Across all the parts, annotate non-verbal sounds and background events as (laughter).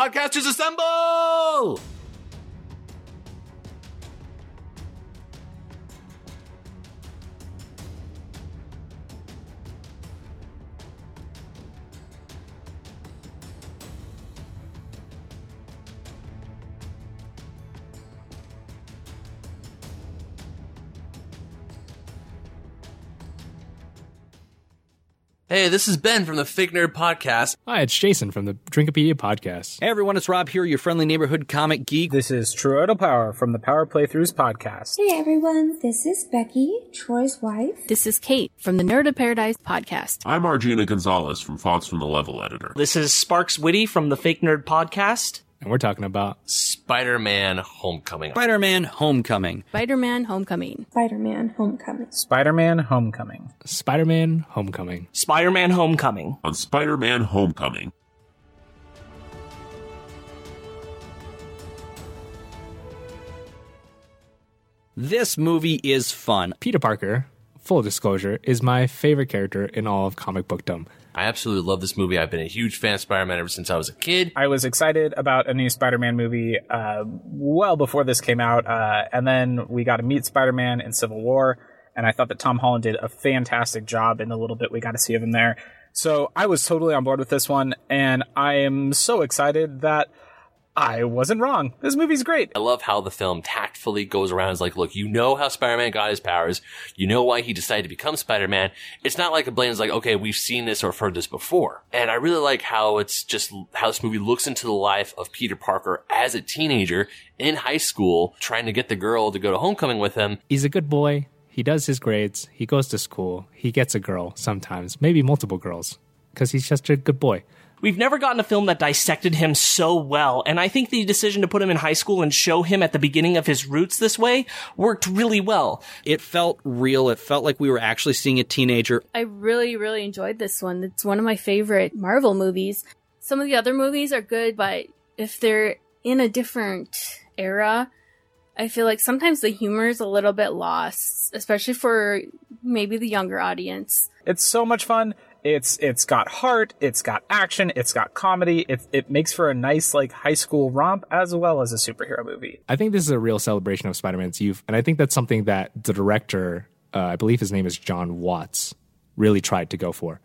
Podcasters assemble! Hey, this is Ben from the Fake Nerd Podcast. Hi, it's Jason from the Drinkopedia podcast. Hey everyone, it's Rob here, your friendly neighborhood comic geek. This is True Idol Power from the Power Playthroughs podcast. Hey everyone, this is Becky, Troy's wife. This is Kate from the Nerd of Paradise podcast. I'm Argina Gonzalez from Thoughts from the Level Editor. This is Sparks Witty from the Fake Nerd podcast. And we're talking about Spider-Man Homecoming. Spider-Man Homecoming. Spider-Man Homecoming. Spider-Man Homecoming. Spider-Man Homecoming. Spider-Man Homecoming. Spider-Man Homecoming. On Spider-Man Homecoming. This movie is fun. Peter Parker, full disclosure, is my favorite character in all of comic bookdom. I absolutely love this movie. I've been a huge fan of Spider-Man ever since I was a kid. I was excited about a new Spider-Man movie uh, well before this came out, uh, and then we got to meet Spider-Man in Civil War, and I thought that Tom Holland did a fantastic job in the little bit we got to see of him there. So I was totally on board with this one, and I am so excited that I wasn't wrong. This movie's great. I love how the film tactfully goes around. It's like, look, you know how Spider-Man got his powers. You know why he decided to become Spider-Man. It's not like a blame's like, okay, we've seen this or heard this before. And I really like how it's just how this movie looks into the life of Peter Parker as a teenager in high school, trying to get the girl to go to homecoming with him. He's a good boy. He does his grades. He goes to school. He gets a girl sometimes, maybe multiple girls, because he's just a good boy. We've never gotten a film that dissected him so well, and I think the decision to put him in high school and show him at the beginning of his roots this way worked really well. It felt real. It felt like we were actually seeing a teenager. I really, really enjoyed this one. It's one of my favorite Marvel movies. Some of the other movies are good, but if they're in a different era, I feel like sometimes the humor is a little bit lost, especially for maybe the younger audience. It's so much fun. It's it's got heart, it's got action, it's got comedy. It it makes for a nice like high school romp as well as a superhero movie. I think this is a real celebration of Spider-Man's youth, and I think that's something that the director, uh, I believe his name is John Watts, really tried to go for,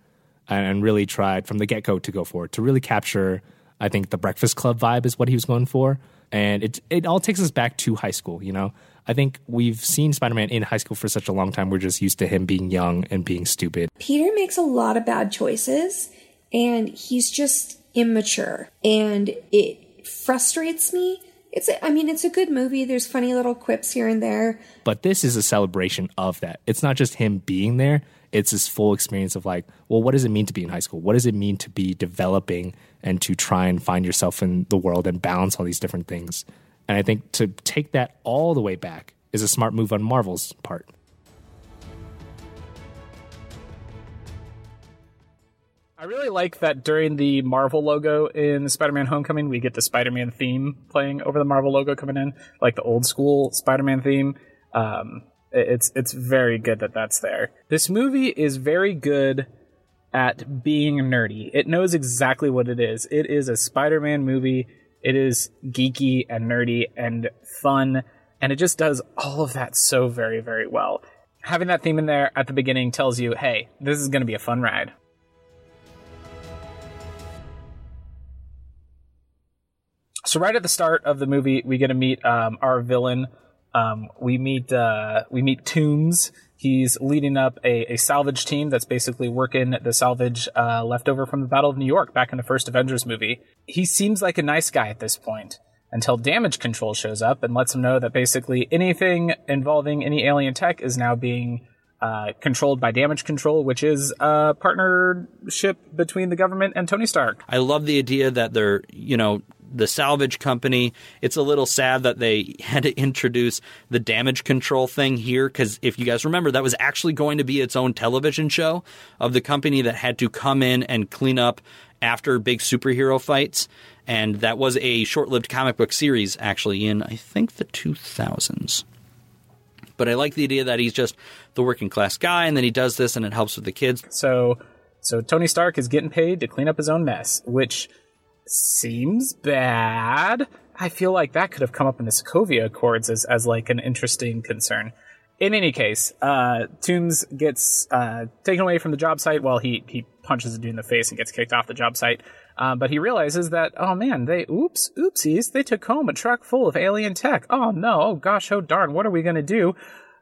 and, and really tried from the get-go to go for to really capture. I think the Breakfast Club vibe is what he was going for, and it it all takes us back to high school. You know, I think we've seen Spider-Man in high school for such a long time. We're just used to him being young and being stupid. Peter makes a lot of bad choices, and he's just immature, and it frustrates me. It's, a, I mean, it's a good movie. There's funny little quips here and there. But this is a celebration of that. It's not just him being there. It's this full experience of like, well, what does it mean to be in high school? What does it mean to be developing and to try and find yourself in the world and balance all these different things? And I think to take that all the way back is a smart move on Marvel's part. I really like that during the Marvel logo in Spider-Man Homecoming, we get the Spider-Man theme playing over the Marvel logo coming in, like the old school Spider-Man theme. Um, it's it's very good that that's there. This movie is very good at being nerdy. It knows exactly what it is. It is a Spider-Man movie. It is geeky and nerdy and fun, and it just does all of that so very very well. Having that theme in there at the beginning tells you, hey, this is going to be a fun ride. So right at the start of the movie, we get to meet um, our villain. Um, we meet uh, we meet Toomes. He's leading up a, a salvage team that's basically working the salvage uh, left over from the Battle of New York back in the first Avengers movie. He seems like a nice guy at this point until Damage Control shows up and lets him know that basically anything involving any alien tech is now being uh, controlled by Damage Control, which is a partnership between the government and Tony Stark. I love the idea that they're, you know, the salvage company. It's a little sad that they (laughs) had to introduce the damage control thing here because if you guys remember, that was actually going to be its own television show of the company that had to come in and clean up after big superhero fights. And that was a short lived comic book series actually in, I think, the 2000s. But I like the idea that he's just the working class guy and then he does this and it helps with the kids. So, so Tony Stark is getting paid to clean up his own mess, which seems bad. I feel like that could have come up in the Sokovia Accords as, as like an interesting concern. In any case, uh, Toomes gets uh, taken away from the job site while he, he punches a dude in the face and gets kicked off the job site. Um, but he realizes that, oh man, they, oops, oopsies, they took home a truck full of alien tech. Oh no, oh gosh, oh darn, what are we gonna do?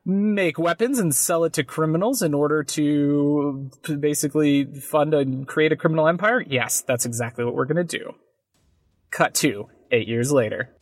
Make weapons and sell it to criminals in order to basically fund and create a criminal empire? Yes, that's exactly what we're gonna do. Cut to eight years later.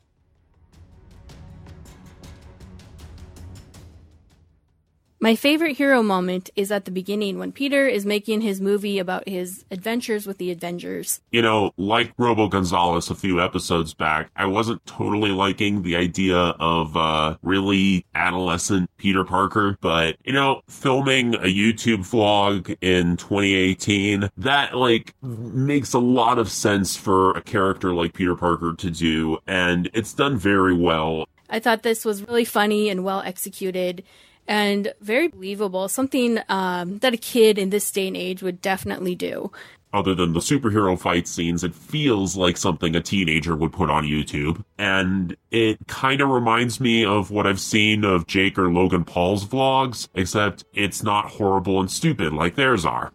My favorite hero moment is at the beginning when Peter is making his movie about his adventures with the Avengers. You know, like Robo Gonzalez a few episodes back, I wasn't totally liking the idea of uh really adolescent Peter Parker, but you know, filming a YouTube vlog in 2018, that like makes a lot of sense for a character like Peter Parker to do, and it's done very well. I thought this was really funny and well executed and very believable, something um, that a kid in this day and age would definitely do. Other than the superhero fight scenes, it feels like something a teenager would put on YouTube. And it kind of reminds me of what I've seen of Jake or Logan Paul's vlogs, except it's not horrible and stupid like theirs are.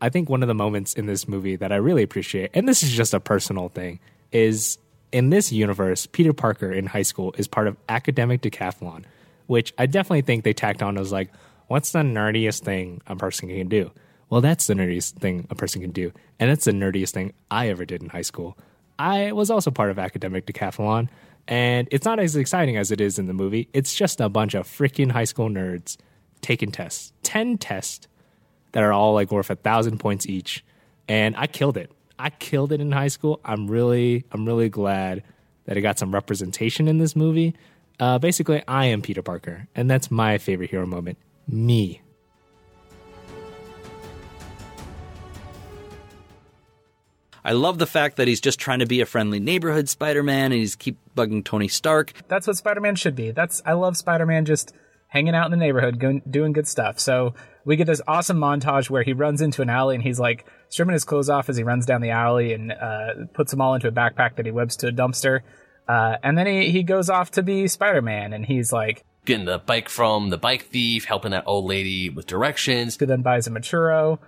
I think one of the moments in this movie that I really appreciate, and this is just a personal thing, is in this universe, Peter Parker in high school is part of academic decathlon, which I definitely think they tacked on as like, what's the nerdiest thing a person can do? Well, that's the nerdiest thing a person can do. And it's the nerdiest thing I ever did in high school. I was also part of academic decathlon, and it's not as exciting as it is in the movie. It's just a bunch of freaking high school nerds taking tests, 10 tests that are all like worth a thousand points each. And I killed it. I killed it in high school. I'm really, I'm really glad that it got some representation in this movie. Uh, basically, I am Peter Parker, and that's my favorite hero moment. Me. I love the fact that he's just trying to be a friendly neighborhood Spider-Man and he's keep bugging Tony Stark. That's what Spider-Man should be. That's I love Spider-Man just hanging out in the neighborhood, going, doing good stuff. So we get this awesome montage where he runs into an alley and he's like stripping his clothes off as he runs down the alley and uh, puts them all into a backpack that he webs to a dumpster. Uh, and then he, he goes off to be Spider-Man and he's like Getting the bike from the bike thief, helping that old lady with directions. who then buys a Maturo.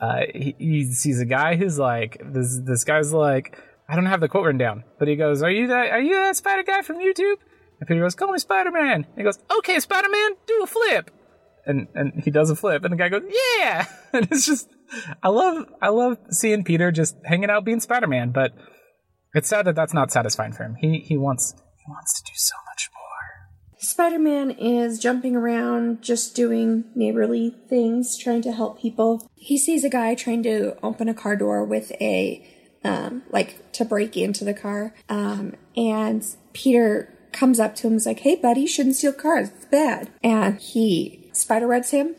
Uh, he, he sees a guy who's like this. This guy's like, I don't have the quote written down, but he goes, "Are you that? Are you that Spider guy from YouTube?" And Peter goes, "Call me Spider Man." He goes, "Okay, Spider Man, do a flip." And and he does a flip, and the guy goes, "Yeah!" (laughs) And it's just, I love I love seeing Peter just hanging out being Spider Man, but it's sad that that's not satisfying for him. He he wants he wants to do so much more. Spider Man is jumping around, just doing neighborly things, trying to help people. He sees a guy trying to open a car door with a, um, like to break into the car. Um, and Peter comes up to him and is like, Hey, buddy, you shouldn't steal cars. It's bad. And he spider webs him.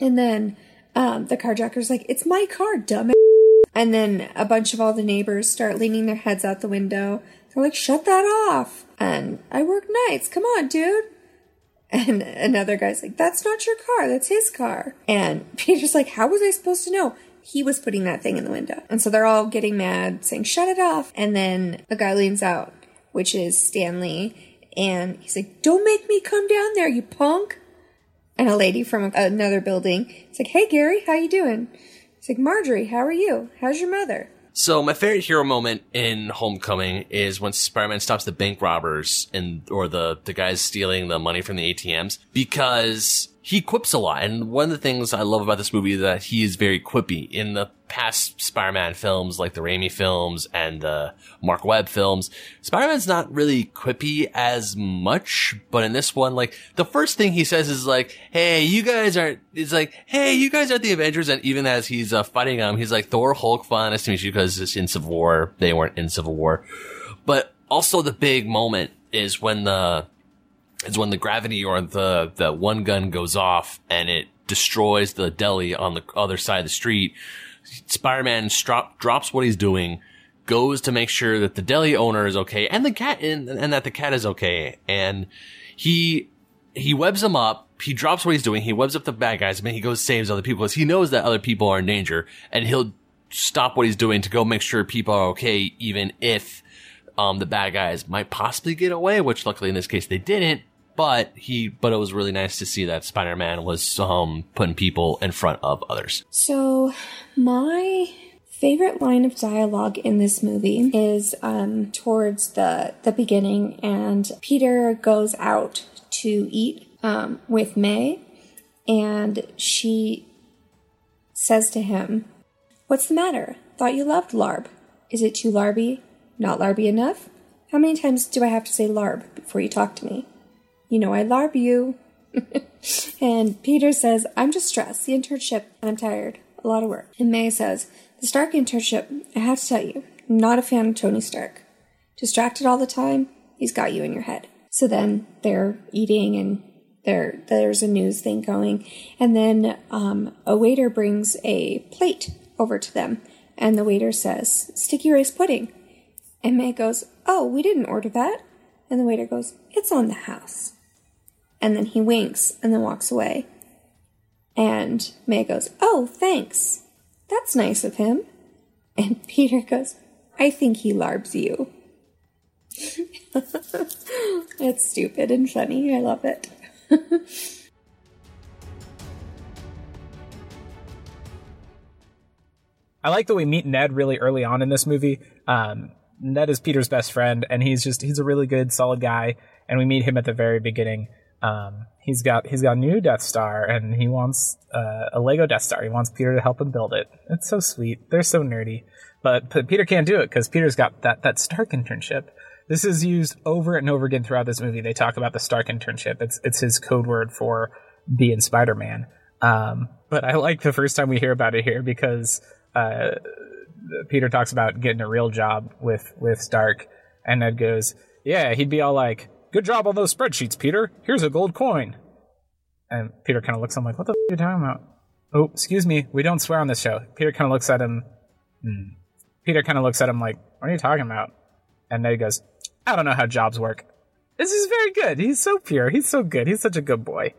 And then um, the carjacker's like, It's my car, dumb. And then a bunch of all the neighbors start leaning their heads out the window. They're like, shut that off. And I work nights. Come on, dude. And another guy's like, that's not your car. That's his car. And (laughs) Peter's like, how was I supposed to know? He was putting that thing in the window. And so they're all getting mad, saying, shut it off. And then the guy leans out, which is Stanley. And he's like, don't make me come down there, you punk. And a lady from another building. It's like, hey, Gary, how you doing? It's like, Marjorie, how are you? How's your mother? So my favorite hero moment in Homecoming is when Spider-Man stops the bank robbers and or the the guys stealing the money from the ATMs because he quips a lot. And one of the things I love about this movie is that he is very quippy. In the past Spider-Man films, like the Raimi films and the Mark Webb films, Spider-Man's not really quippy as much. But in this one, like the first thing he says is like, "Hey, you guys aren't." It's like, "Hey, you guys aren't the Avengers." And even as he's uh, fighting them, he's like, "Thor, Hulk, fine, nice to meet you." Because it's in Civil War, they weren't in Civil War. But also the big moment is when the is when the gravity or the, the one gun goes off and it destroys the deli on the other side of the street. Spider-Man drops what he's doing, goes to make sure that the deli owner is okay and the cat, and, and that the cat is okay. And he he webs them up. He drops what he's doing. He webs up the bad guys, and then he goes saves other people because he knows that other people are in danger, and he'll stop what he's doing to go make sure people are okay, even if um, the bad guys might possibly get away. Which luckily in this case they didn't. But he, but it was really nice to see that Spider-Man was um, putting people in front of others. So, my favorite line of dialogue in this movie is um, towards the the beginning, and Peter goes out to eat um, with May, and she says to him, "What's the matter? Thought you loved larb. Is it too larby? Not larby enough? How many times do I have to say larb before you talk to me? You know I larb you." (laughs) and Peter says, "I'm just stressed. The internship, I'm tired. A lot of work." And May says, "The Stark internship. I have to tell you, I'm not a fan of Tony Stark. Distracted all the time. He's got you in your head." So then they're eating and there there's a news thing going and then um, a waiter brings a plate over to them and the waiter says sticky rice pudding and may goes oh we didn't order that and the waiter goes it's on the house and then he winks and then walks away and may goes oh thanks that's nice of him (laughs) and peter goes i think he larbs you (laughs) it's stupid and funny i love it (laughs) I like that we meet Ned really early on in this movie. Um, Ned is Peter's best friend, and he's just he's a really good, solid guy. And we meet him at the very beginning. Um, he's got he's got a new Death Star, and he wants uh, a Lego Death Star. He wants Peter to help him build it. It's so sweet. They're so nerdy, but, but Peter can't do it because Peter's got that that Stark internship. This is used over and over again throughout this movie. They talk about the Stark internship. It's it's his code word for being Spider Man. Um, but I like the first time we hear about it here because uh, Peter talks about getting a real job with with Stark, and Ned goes, "Yeah, he'd be all like, good job on those spreadsheets, Peter. Here's a gold coin." And Peter kind of looks at him like, "What the f- are you talking about?" Oh, excuse me, we don't swear on this show. Peter kind of looks at him. Hmm. Peter kind of looks at him like, "What are you talking about?" And Ned goes, "I don't know how jobs work." This is very good. He's so pure. He's so good. He's such a good boy.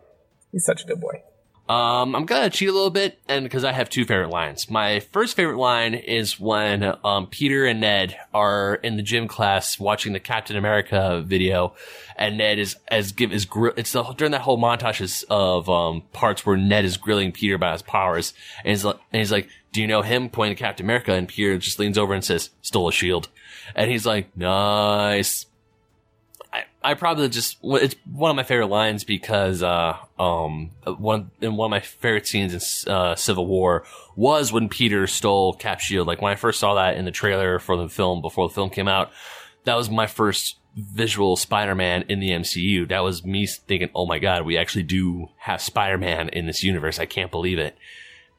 He's such a good boy. Um, I'm gonna cheat a little bit, and because I have two favorite lines. My first favorite line is when um, Peter and Ned are in the gym class watching the Captain America video, and Ned is as give is gr- it's the, during that whole montage of um, parts where Ned is grilling Peter about his powers, and he's like, and he's like, "Do you know him?" Pointing to Captain America, and Peter just leans over and says, "Stole a shield," and he's like, "Nice." I, probably just it's one of my favorite lines because uh um one in one of my favorite scenes in uh, Civil War was when Peter stole Cap shield. Like when I first saw that in the trailer for the film before the film came out, that was my first visual Spider-Man in the MCU. That was me thinking, "Oh my god, we actually do have Spider-Man in this universe. I can't believe it."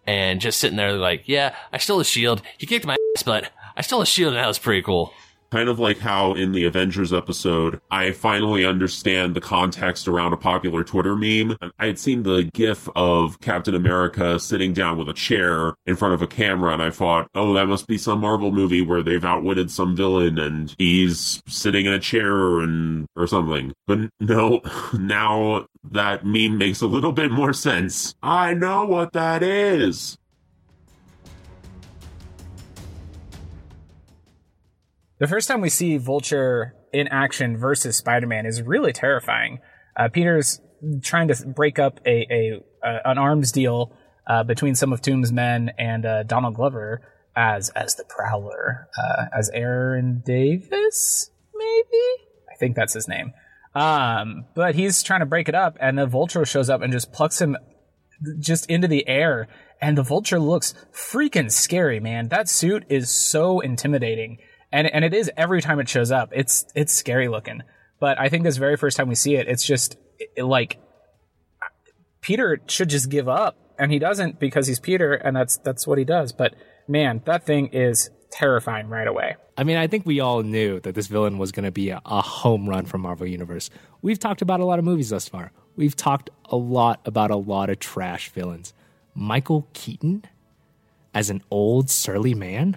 And just sitting there like, "Yeah, I stole a shield. He kicked my ass, but I stole a shield and that was pretty cool." Kind of like how in the Avengers episode, I finally understand the context around a popular Twitter meme. I had seen the gif of Captain America sitting down with a chair in front of a camera, and I thought, oh, that must be some Marvel movie where they've outwitted some villain and he's sitting in a chair and or something. But (laughs) no, (laughs) now that meme makes a little bit more sense. I know what that is. The first time we see Vulture in action versus Spider-Man is really terrifying. Uh, Peter's trying to break up a, a, an arms deal uh, between some of Toomes' men and uh, Donald Glover as as the Prowler, uh, as Aaron Davis, maybe I think that's his name. Um, but he's trying to break it up, and the Vulture shows up and just plucks him just into the air. And the Vulture looks freaking scary, man. That suit is so intimidating and and it is every time it shows up. It's it's scary looking. But I think this very first time we see it, it's just it, like Peter should just give up, and he doesn't because he's Peter, and that's that's what he does. But man, that thing is terrifying right away. I mean, I think we all knew that this villain was going to be a, a home run for Marvel Universe. We've talked about a lot of movies thus far. We've talked a lot about a lot of trash villains. Michael Keaton as an old surly man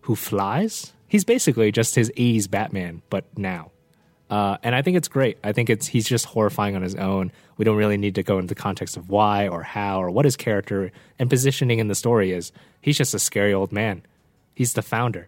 who flies. He's basically just his 80s Batman, but now. Uh, and I think it's great. I think it's he's just horrifying on his own. We don't really need to go into the context of why or how or what his character and positioning in the story is. He's just a scary old man. He's the founder.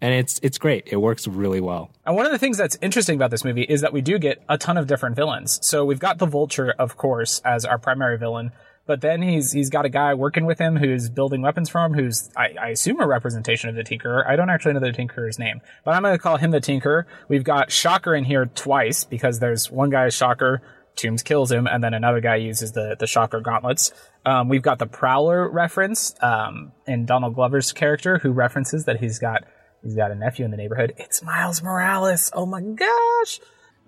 And it's it's great. It works really well. And one of the things that's interesting about this movie is that we do get a ton of different villains. So we've got the Vulture, of course, as our primary villain, but then he's he's got a guy working with him who's building weapons for him, who's I, I assume a representation of the Tinkerer. I don't actually know the Tinkerer's name, but I'm going to call him the Tinkerer. We've got Shocker in here twice because there's one guy Shocker, Toomes kills him, and then another guy uses the the Shocker gauntlets. Um, we've got the Prowler reference um, in Donald Glover's character, who references that he's got he's got a nephew in the neighborhood. It's Miles Morales. Oh my gosh!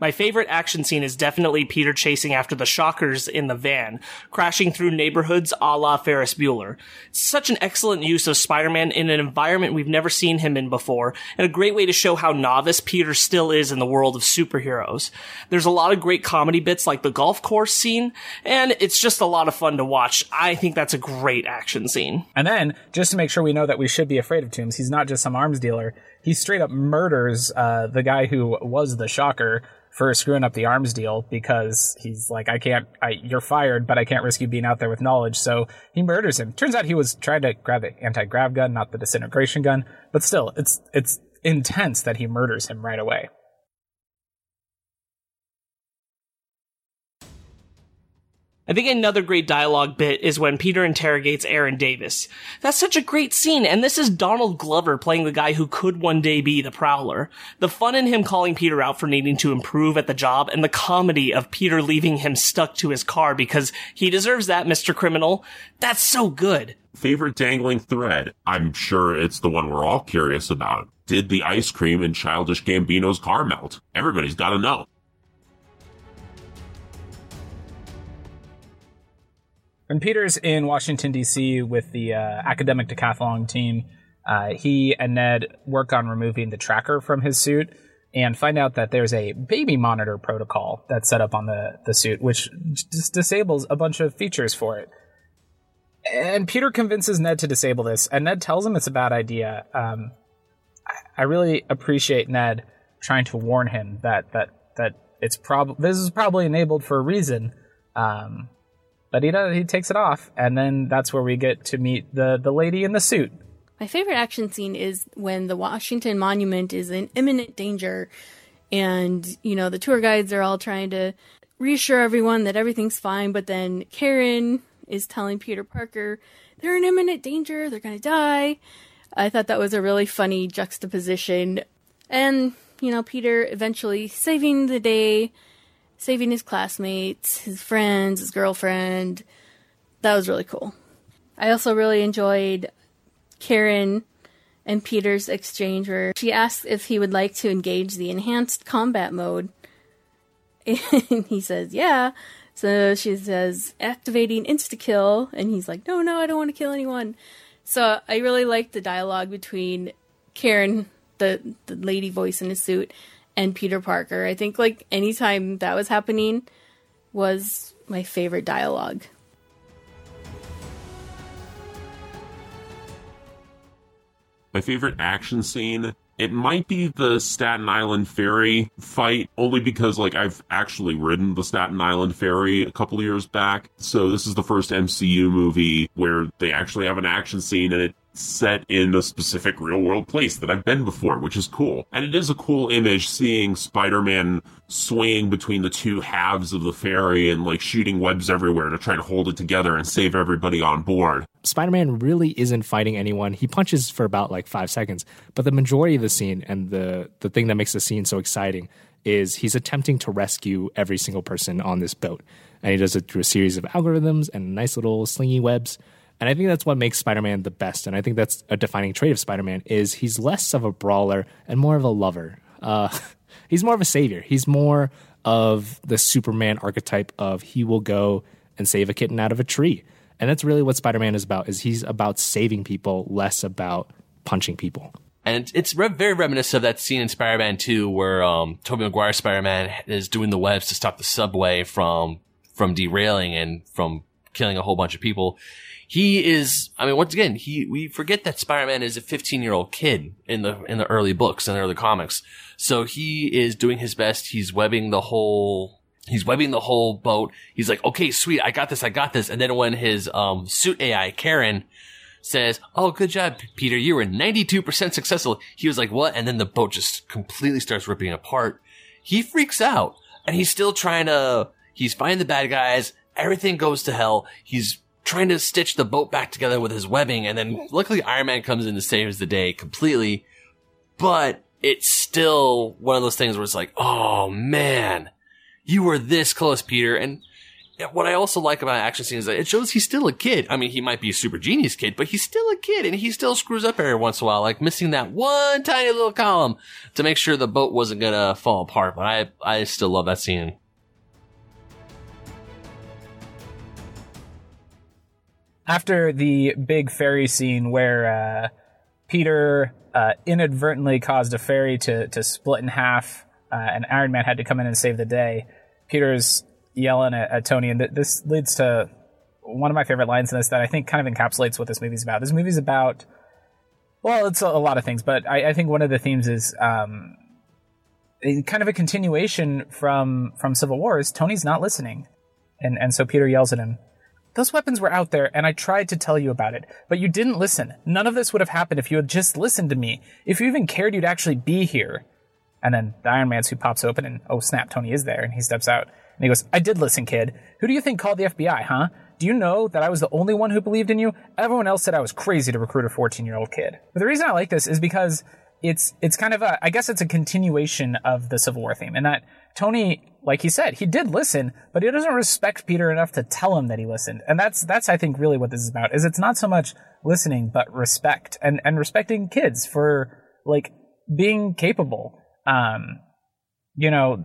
My favorite action scene is definitely Peter chasing after the shockers in the van, crashing through neighborhoods a la Ferris Bueller. Such an excellent use of Spider-Man in an environment we've never seen him in before, and a great way to show how novice Peter still is in the world of superheroes. There's a lot of great comedy bits like the golf course scene, and it's just a lot of fun to watch. I think that's a great action scene. And then, just to make sure we know that we should be afraid of Toomes, he's not just some arms dealer. He straight up murders uh, the guy who was the shocker for screwing up the arms deal because he's like, I can't, I, you're fired, but I can't risk you being out there with knowledge. So he murders him. Turns out he was trying to grab the anti-grav gun, not the disintegration gun, but still, it's, it's intense that he murders him right away. I think another great dialogue bit is when Peter interrogates Aaron Davis. That's such a great scene, and this is Donald Glover playing the guy who could one day be the Prowler. The fun in him calling Peter out for needing to improve at the job, and the comedy of Peter leaving him stuck to his car because he deserves that, Mr. Criminal. That's so good. Favorite dangling thread? I'm sure it's the one we're all curious about. Did the ice cream in Childish Gambino's car melt? Everybody's gotta know. When Peter's in Washington D.C. with the uh, academic decathlon team, uh, he and Ned work on removing the tracker from his suit and find out that there's a baby monitor protocol that's set up on the, the suit, which just disables a bunch of features for it. And Peter convinces Ned to disable this, and Ned tells him it's a bad idea. Um, I, really appreciate Ned trying to warn him that that that it's prob this is probably enabled for a reason. Um, but he does, he takes it off, and then that's where we get to meet the the lady in the suit. My favorite action scene is when the Washington Monument is in imminent danger, and you know the tour guides are all trying to reassure everyone that everything's fine, but then Karen is telling Peter Parker they're in imminent danger, they're gonna die. I thought that was a really funny juxtaposition, and you know Peter eventually saving the day saving his classmates, his friends, his girlfriend. That was really cool. I also really enjoyed Karen and Peter's exchange where she asks if he would like to engage the enhanced combat mode. (laughs) And he says, yeah. So she says, activating insta kill. And he's like, no, no, I don't want to kill anyone. So I really liked the dialogue between Karen, the, the lady voice in the suit, and Peter Parker. I think like anytime that was happening was my favorite dialogue. My favorite action scene, it might be the Staten Island ferry fight, only because like I've actually ridden the Staten Island ferry a couple years back. So this is the first MCU movie where they actually have an action scene and it set in a specific real world place that I've been before, which is cool. And it is a cool image seeing Spider-Man swaying between the two halves of the ferry and like shooting webs everywhere to try to hold it together and save everybody on board. Spider-Man really isn't fighting anyone. He punches for about like five seconds, but the majority of the scene and the the thing that makes the scene so exciting is he's attempting to rescue every single person on this boat, and he does it through a series of algorithms and nice little slingy webs. And I think that's what makes Spider-Man the best. And I think that's a defining trait of Spider-Man is he's less of a brawler and more of a lover. Uh, (laughs) he's more of a savior. He's more of the Superman archetype of he will go and save a kitten out of a tree. And that's really what Spider-Man is about. Is he's about saving people, less about punching people. And it's re- very reminiscent of that scene in Spider-Man 2 where um, Tobey Maguire Spider-Man is doing the webs to stop the subway from from derailing and from killing a whole bunch of people. He is, I mean, once again, he, we forget that Spider-Man is a 15 year old kid in the, in the early books and early comics. So he is doing his best. He's webbing the whole, he's webbing the whole boat. He's like, okay, sweet. I got this. I got this. And then when his, um, suit AI, Karen, says, "Oh, good job, Peter. You were 92% successful." He was like, "What?" And then the boat just completely starts ripping apart. He freaks out, and he's still trying to. He's finding the bad guys. Everything goes to hell. He's trying to stitch the boat back together with his webbing, and then luckily Iron Man comes in to saves the day completely. But it's still one of those things where it's like, "Oh man, you were this close, Peter," and what I also like about action scenes is that it shows he's still a kid. I mean, he might be a super genius kid, but he's still a kid and he still screws up every once in a while, like missing that one tiny little column to make sure the boat wasn't gonna fall apart. But I, I still love that scene. After the big ferry scene where uh, Peter uh, inadvertently caused a ferry to, to split in half uh, and Iron Man had to come in and save the day, Peter's yelling at, at Tony, and th- this leads to one of my favorite lines in this that I think kind of encapsulates what this movie's about. This movie's about, well, it's a, a lot of things, but I, I, think one of the themes is um, kind of a continuation from from Civil War. Is Tony's not listening, and and so Peter yells at him. Those weapons were out there, and I tried to tell you about it, but you didn't listen. None of this would have happened if you had just listened to me. If you even cared, you'd actually be here. And then the Iron Man suit pops open, and oh snap, Tony is there, and he steps out. And he goes, I did listen, kid. Who do you think called the FBI, huh? Do you know that I was the only one who believed in you? Everyone else said I was crazy to recruit a 14 year old kid. But the reason I like this is because it's, it's kind of a, I guess it's a continuation of the Civil War theme and that Tony, like he said, he did listen, but he doesn't respect Peter enough to tell him that he listened. And that's, that's, I think, really what this is about, is it's not so much listening, but respect and, and respecting kids for, like, being capable. Um, you know,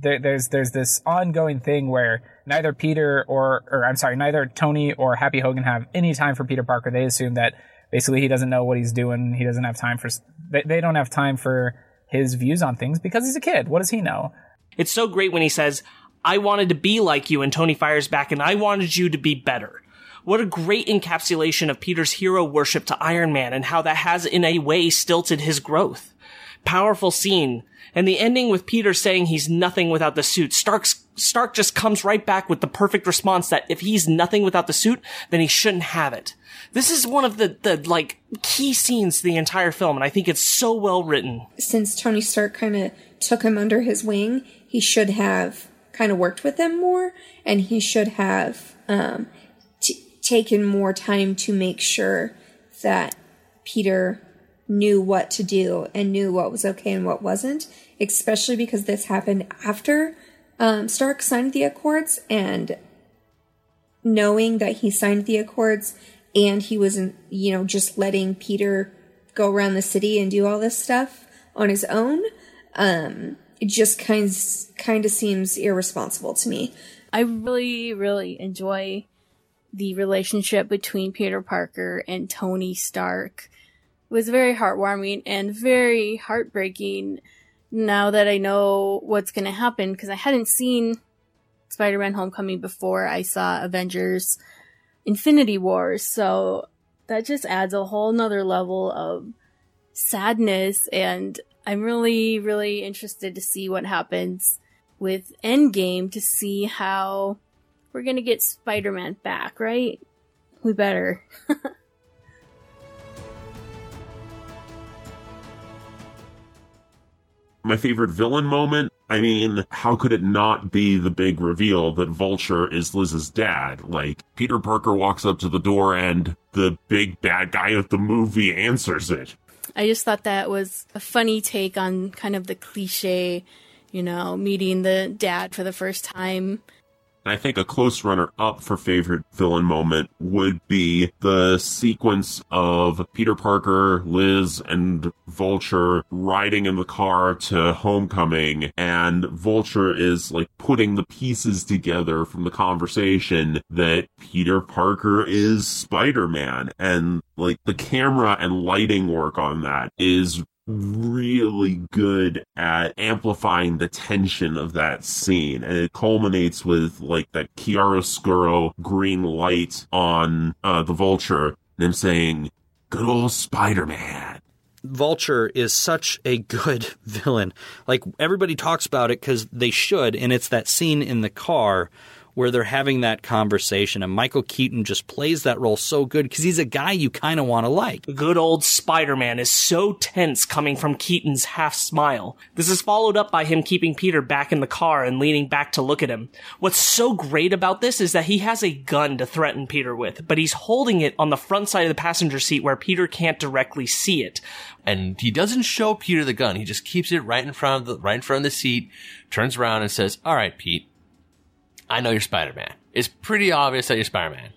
there, there's there's this ongoing thing where neither Peter or or I'm sorry, neither Tony or Happy Hogan have any time for Peter Parker. They assume that basically he doesn't know what he's doing. He doesn't have time for they, they don't have time for his views on things because he's a kid. What does he know? It's so great when he says, "I wanted to be like you," and Tony fires back, "And I wanted you to be better." What a great encapsulation of Peter's hero worship to Iron Man and how that has in a way stilted his growth. Powerful scene and the ending with Peter saying he's nothing without the suit, Stark's, Stark just comes right back with the perfect response that if he's nothing without the suit, then he shouldn't have it. This is one of the, the, like, key scenes to the entire film, and I think it's so well written. Since Tony Stark kind of took him under his wing, he should have kind of worked with him more, and he should have, um, t- taken more time to make sure that Peter knew what to do and knew what was okay and what wasn't, especially because this happened after um, Stark signed the Accords and knowing that he signed the Accords and he wasn't, you know, just letting Peter go around the city and do all this stuff on his own, um, it just kind kind of seems irresponsible to me. I really, really enjoy the relationship between Peter Parker and Tony Stark It was very heartwarming and very heartbreaking now that I know what's going to happen because I hadn't seen Spider Man Homecoming before I saw Avengers Infinity Wars. So that just adds a whole nother level of sadness. And I'm really, really interested to see what happens with Endgame to see how we're going to get Spider Man back, right? We better. (laughs) My favorite villain moment? I mean, how could it not be the big reveal that Vulture is Liz's dad? Like, Peter Parker walks up to the door and the big bad guy of the movie answers it. I just thought that was a funny take on kind of the cliche, you know, meeting the dad for the first time I think a close runner up for favorite villain moment would be the sequence of Peter Parker, Liz, and Vulture riding in the car to Homecoming, and Vulture is like putting the pieces together from the conversation that Peter Parker is Spider-Man, and like the camera and lighting work on that is really good at amplifying the tension of that scene. And it culminates with like that chiaroscuro green light on uh, the vulture and him saying, good old Spider-Man. Vulture is such a good (laughs) villain. Like everybody talks about it because they should, and it's that scene in the car where they're having that conversation, and Michael Keaton just plays that role so good because he's a guy you kind of want to like. Good old Spider-Man is so tense coming from Keaton's half smile. This is followed up by him keeping Peter back in the car and leaning back to look at him. What's so great about this is that he has a gun to threaten Peter with, but he's holding it on the front side of the passenger seat where Peter can't directly see it. And he doesn't show Peter the gun. He just keeps it right in front of the right in front of the seat, turns around and says, "All right, Pete, I know you're Spider Man. It's pretty obvious that you're Spider Man.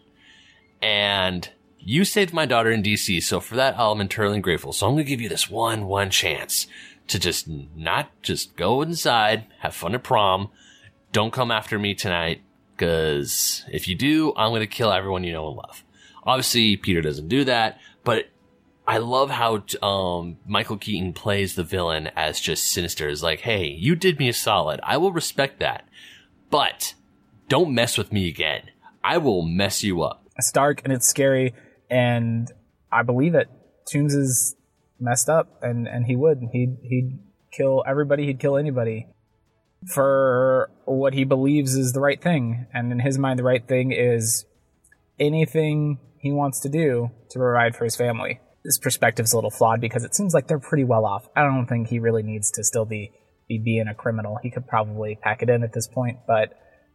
And you saved my daughter in DC, so for that I'm eternally grateful. So I'm gonna give you this one, one chance to just not just go inside, have fun at prom. Don't come after me tonight, because if you do, I'm gonna kill everyone you know and love. Obviously, Peter doesn't do that, but I love how um, Michael Keaton plays the villain as just sinister. Is like, hey, you did me a solid. I will respect that, but don't mess with me again. I will mess you up. It's dark and it's scary, and I believe it. Toomes is messed up, and, and he would. He'd, he'd kill everybody, he'd kill anybody for what he believes is the right thing. And in his mind, the right thing is anything he wants to do to provide for his family. His perspective's a little flawed because it seems like they're pretty well off. I don't think he really needs to still be, be being a criminal. He could probably pack it in at this point, but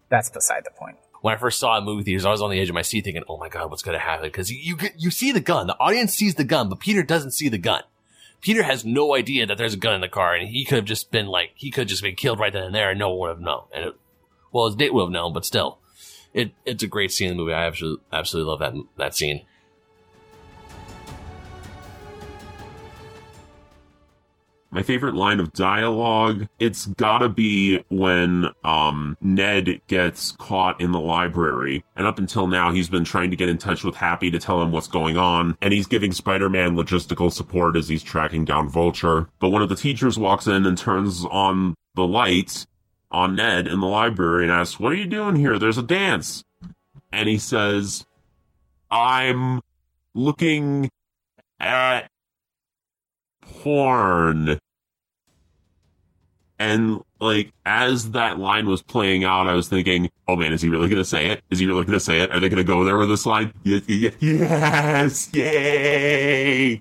that's beside the point. When I first saw it in movie theaters, I was on the edge of my seat thinking, "Oh my god, what's going to happen?" Because you, you you see the gun, the audience sees the gun, but Peter doesn't see the gun. Peter has no idea that there's a gun in the car, and he could have just been like, he could have just been killed right then and there, and no one would have known. And it, well, his date would have known, but still, it it's a great scene in the movie. I absolutely absolutely love that that scene. My favorite line of dialogue, it's gotta be when um, Ned gets caught in the library. And up until now, he's been trying to get in touch with Happy to tell him what's going on. And he's giving Spider-Man logistical support as he's tracking down Vulture. But one of the teachers walks in and turns on the light on Ned in the library and asks, what are you doing here? There's a dance. And he says, I'm looking at porn. And like as that line was playing out, I was thinking, "Oh man, is he really going to say it? Is he really going to say it? Are they going to go there with this line? Yes, yay!"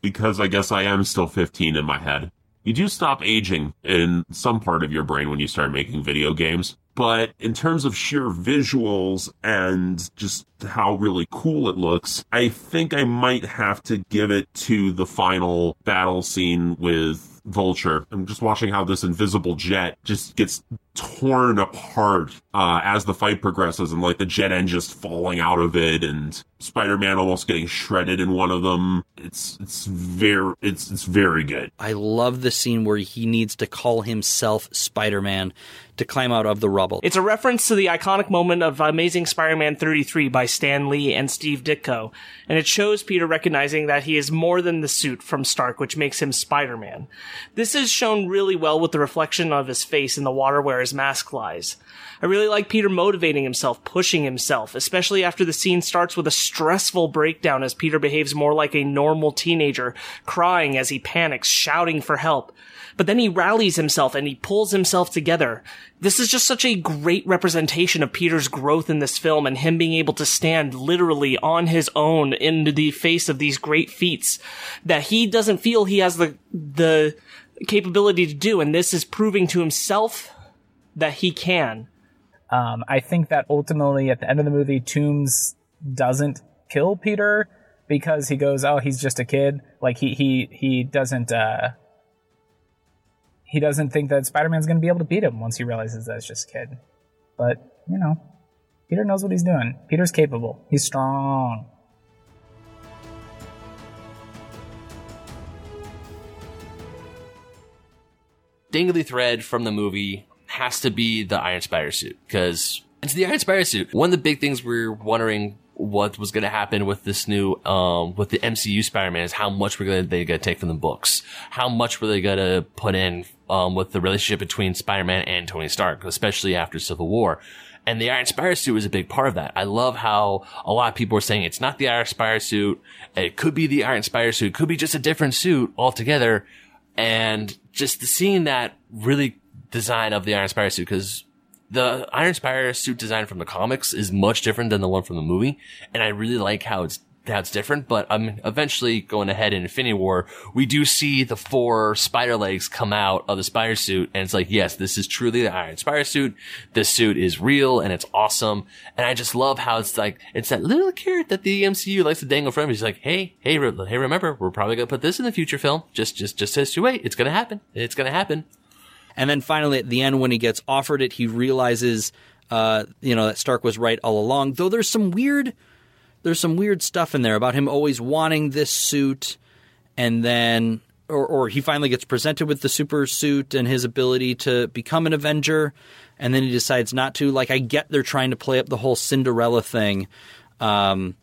Because I guess I am still 15 in my head. You do stop aging in some part of your brain when you start making video games. But in terms of sheer visuals and just how really cool it looks, I think I might have to give it to the final battle scene with Vulture. I'm just watching how this invisible jet just gets torn apart uh, as the fight progresses, and like the jet end just falling out of it, and Spider-Man almost getting shredded in one of them. It's it's very it's it's very good. I love the scene where he needs to call himself Spider-Man to climb out of the rubble. It's a reference to the iconic moment of Amazing Spider-Man 33 by Stan Lee and Steve Ditko, and it shows Peter recognizing that he is more than the suit from Stark, which makes him Spider-Man. This is shown really well with the reflection of his face in the water where his mask lies. I really like Peter motivating himself, pushing himself, especially after the scene starts with a stressful breakdown as Peter behaves more like a normal teenager, crying as he panics, shouting for help. But then he rallies himself and he pulls himself together. This is just such a great representation of Peter's growth in this film and him being able to stand literally on his own in the face of these great feats that he doesn't feel he has the, the capability to do. And this is proving to himself that he can. Um, I think that ultimately at the end of the movie, Toomes doesn't kill Peter because he goes, "Oh, he's just a kid." Like he he he doesn't uh, he doesn't think that Spider-Man's going to be able to beat him once he realizes that it's just a kid. But you know, Peter knows what he's doing. Peter's capable. He's strong. Dangly thread from the movie has to be the Iron Spider suit because it's the Iron Spider suit. One of the big things we're wondering what was going to happen with this new, um, with the MCU Spider-Man is how much were gonna, they going to take from the books? How much were they going to put in, um, with the relationship between Spider-Man and Tony Stark, especially after Civil War? And the Iron Spider suit was a big part of that. I love how a lot of people were saying it's not the Iron Spider suit. It could be the Iron Spider suit. It could be just a different suit altogether. And just seeing that really design of the Iron Spider suit, because the Iron Spider suit design from the comics is much different than the one from the movie. And I really like how it's that's different, but I'm eventually going ahead in Infinity War. We do see the four spider legs come out of the spider suit, and it's like, yes, this is truly the Iron Spider suit. This suit is real and it's awesome. And I just love how it's like, it's that little carrot that the MCU likes to dangle from. He's like, hey, hey, hey, remember, we're probably gonna put this in the future film. Just, just, just as you wait. It's gonna happen. It's gonna happen. And then finally, at the end, when he gets offered it, he realizes, uh, you know, that Stark was right all along. Though there's some weird there's some weird stuff in there about him always wanting this suit and then or, or he finally gets presented with the super suit and his ability to become an Avenger, and then he decides not to. Like, I get they're trying to play up the whole Cinderella thing, um,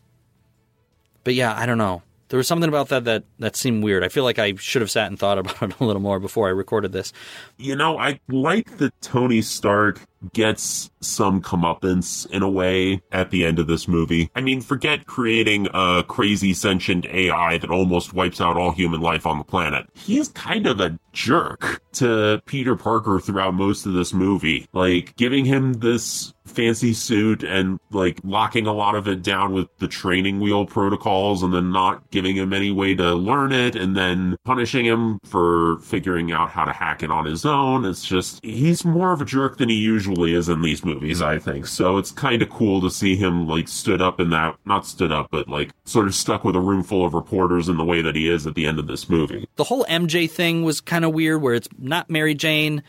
but yeah, I don't know. There was something about that that that seemed weird. I feel like I should have sat and thought (laughs) about it a little more before I recorded this. You know, I like that Tony Stark gets some comeuppance in a way at the end of this movie. I mean, forget creating a crazy sentient AI that almost wipes out all human life on the planet. He's kind of a jerk to Peter Parker throughout most of this movie. Like, giving him this fancy suit and like locking a lot of it down with the training wheel protocols and then not giving him any way to learn it and then punishing him for figuring out how to hack it on his own. It's just, he's more of a jerk than he usually is in these movies, I think. So it's kind of cool to see him like stood up in that, not stood up, but like sort of stuck with a room full of reporters in the way that he is at the end of this movie. The whole MJ thing was kind of weird where it's not Mary Jane,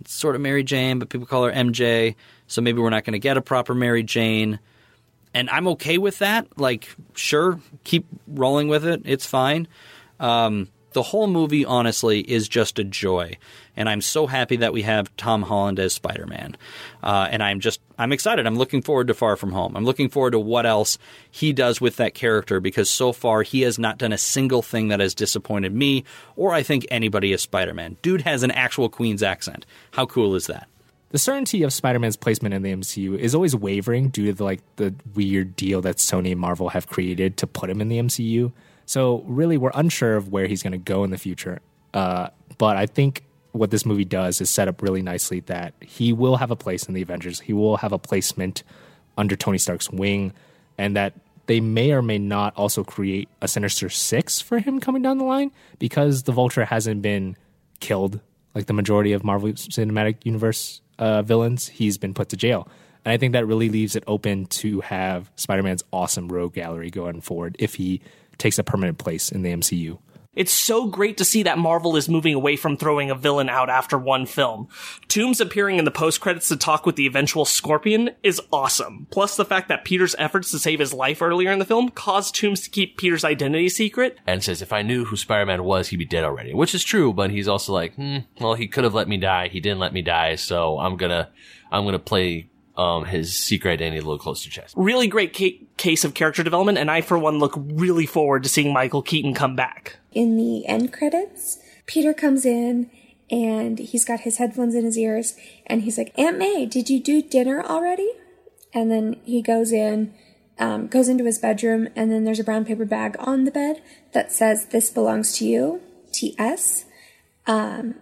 it's sort of Mary Jane, but people call her MJ. So maybe we're not going to get a proper Mary Jane. And I'm okay with that. Like, sure, keep rolling with it. It's fine. Um, the whole movie, honestly, is just a joy. And I'm so happy that we have Tom Holland as Spider Man. Uh, and I'm just, I'm excited. I'm looking forward to Far From Home. I'm looking forward to what else he does with that character because so far he has not done a single thing that has disappointed me or I think anybody as Spider Man. Dude has an actual Queen's accent. How cool is that? the certainty of Spider-Man's placement in the MCU is always wavering due to the, like the weird deal that Sony and Marvel have created to put him in the MCU. So really, we're unsure of where he's going to go in the future. Uh, but I think what this movie does is set up really nicely that he will have a place in the Avengers. He will have a placement under Tony Stark's wing, and that they may or may not also create a Sinister Six for him coming down the line because the Vulture hasn't been killed like the majority of Marvel Cinematic Universe uh, villains, he's been put to jail. And I think that really leaves it open to have Spider Man's awesome rogue gallery going forward if he takes a permanent place in the MCU. It's so great to see that Marvel is moving away from throwing a villain out after one film. Toomes appearing in the post credits to talk with the eventual Scorpion is awesome. Plus the fact that Peter's efforts to save his life earlier in the film caused Toomes to keep Peter's identity secret. And says, if I knew who Spider-Man was, he'd be dead already. Which is true, but he's also like, hmm, well, he could have let me die. He didn't let me die, so I'm gonna, I'm gonna play um, his secret identity a little close to chest. Really great ca- case of character development, and I, for one, look really forward to seeing Michael Keaton come back. In the end credits, Peter comes in and he's got his headphones in his ears and he's like, Aunt May, did you do dinner already? And then he goes in, um, goes into his bedroom, and then there's a brown paper bag on the bed that says, This belongs to you, TS. Um,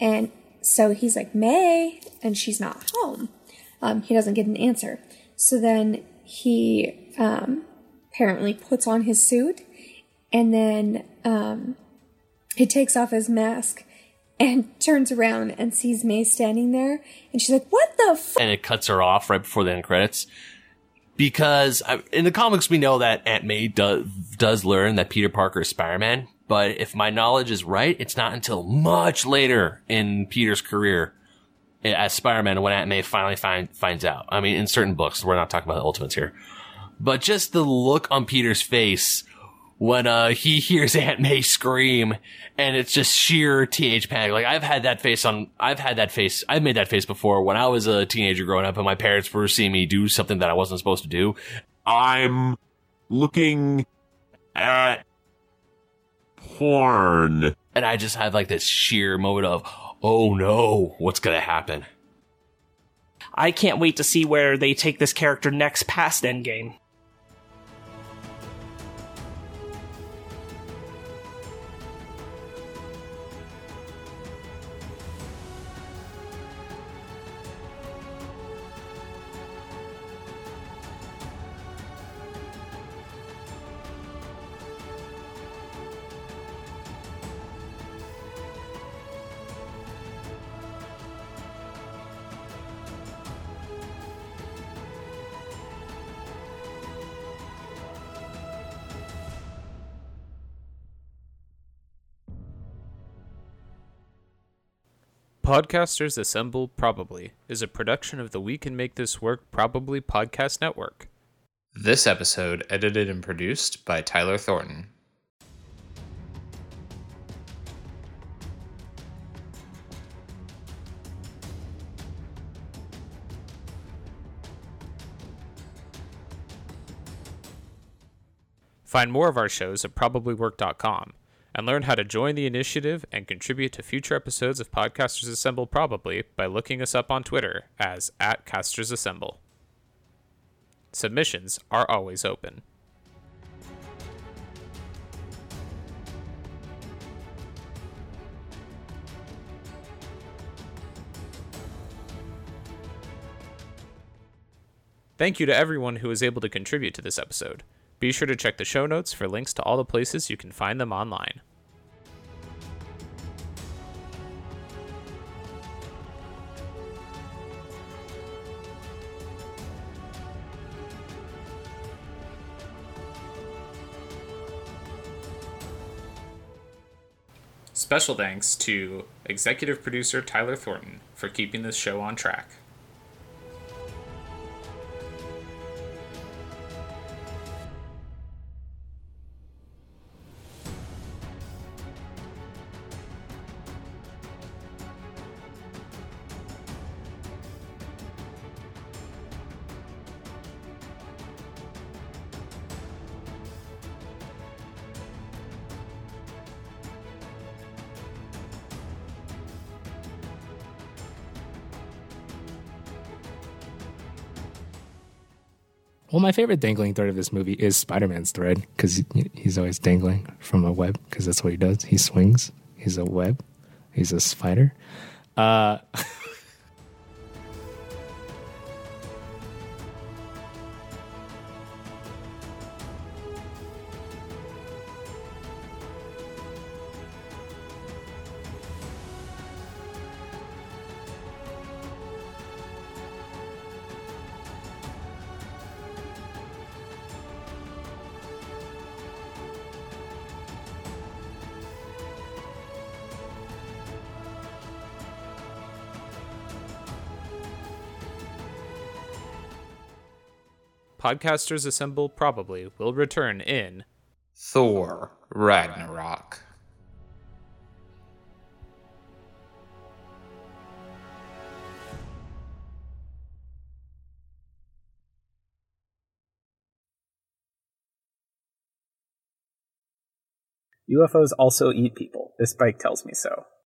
and so he's like, May, and she's not home. Um, he doesn't get an answer. So then he um, apparently puts on his suit and then um, he takes off his mask and (laughs) turns around and sees May standing there. And she's like, What the? And it cuts her off right before the end credits. Because I, in the comics, we know that Aunt May does, does learn that Peter Parker is Spider Man. But if my knowledge is right, it's not until much later in Peter's career as Spider-Man when Aunt May finally find, finds out. I mean, in certain books, we're not talking about the Ultimates here, but just the look on Peter's face when uh, he (laughs) hears Aunt May scream, and it's just sheer teenage panic. Like I've had that face on, I've had that face, I've made that face before when I was a teenager growing up, and my parents were seeing me do something that I wasn't supposed to do, I'm looking at porn. And I just had like this sheer moment of, oh no, what's gonna happen? I can't wait to see where they take this character next past Endgame. Podcasters Assemble Probably is a production of the We Can Make This Work Probably Podcast Network. This episode edited and produced by Tyler Thornton. Find more of our shows at probablywork.com and learn how to join the initiative and contribute to future episodes of Podcasters Assemble probably by looking us up on Twitter as at Casters Assemble. Submissions are always open. Thank you to everyone who was able to contribute to this episode. Be sure to check the show notes for links to all the places you can find them online. Special thanks to executive producer Tyler Thornton for keeping this show on track. Well, my favorite dangling thread of this movie is Spider Man's thread because he's always dangling from a web because that's what he does. He swings. He's a web. He's a spider. Uh, (laughs) Podcasters Assemble probably will return in Thor Ragnarok. UFOs also eat people. This bike tells me so.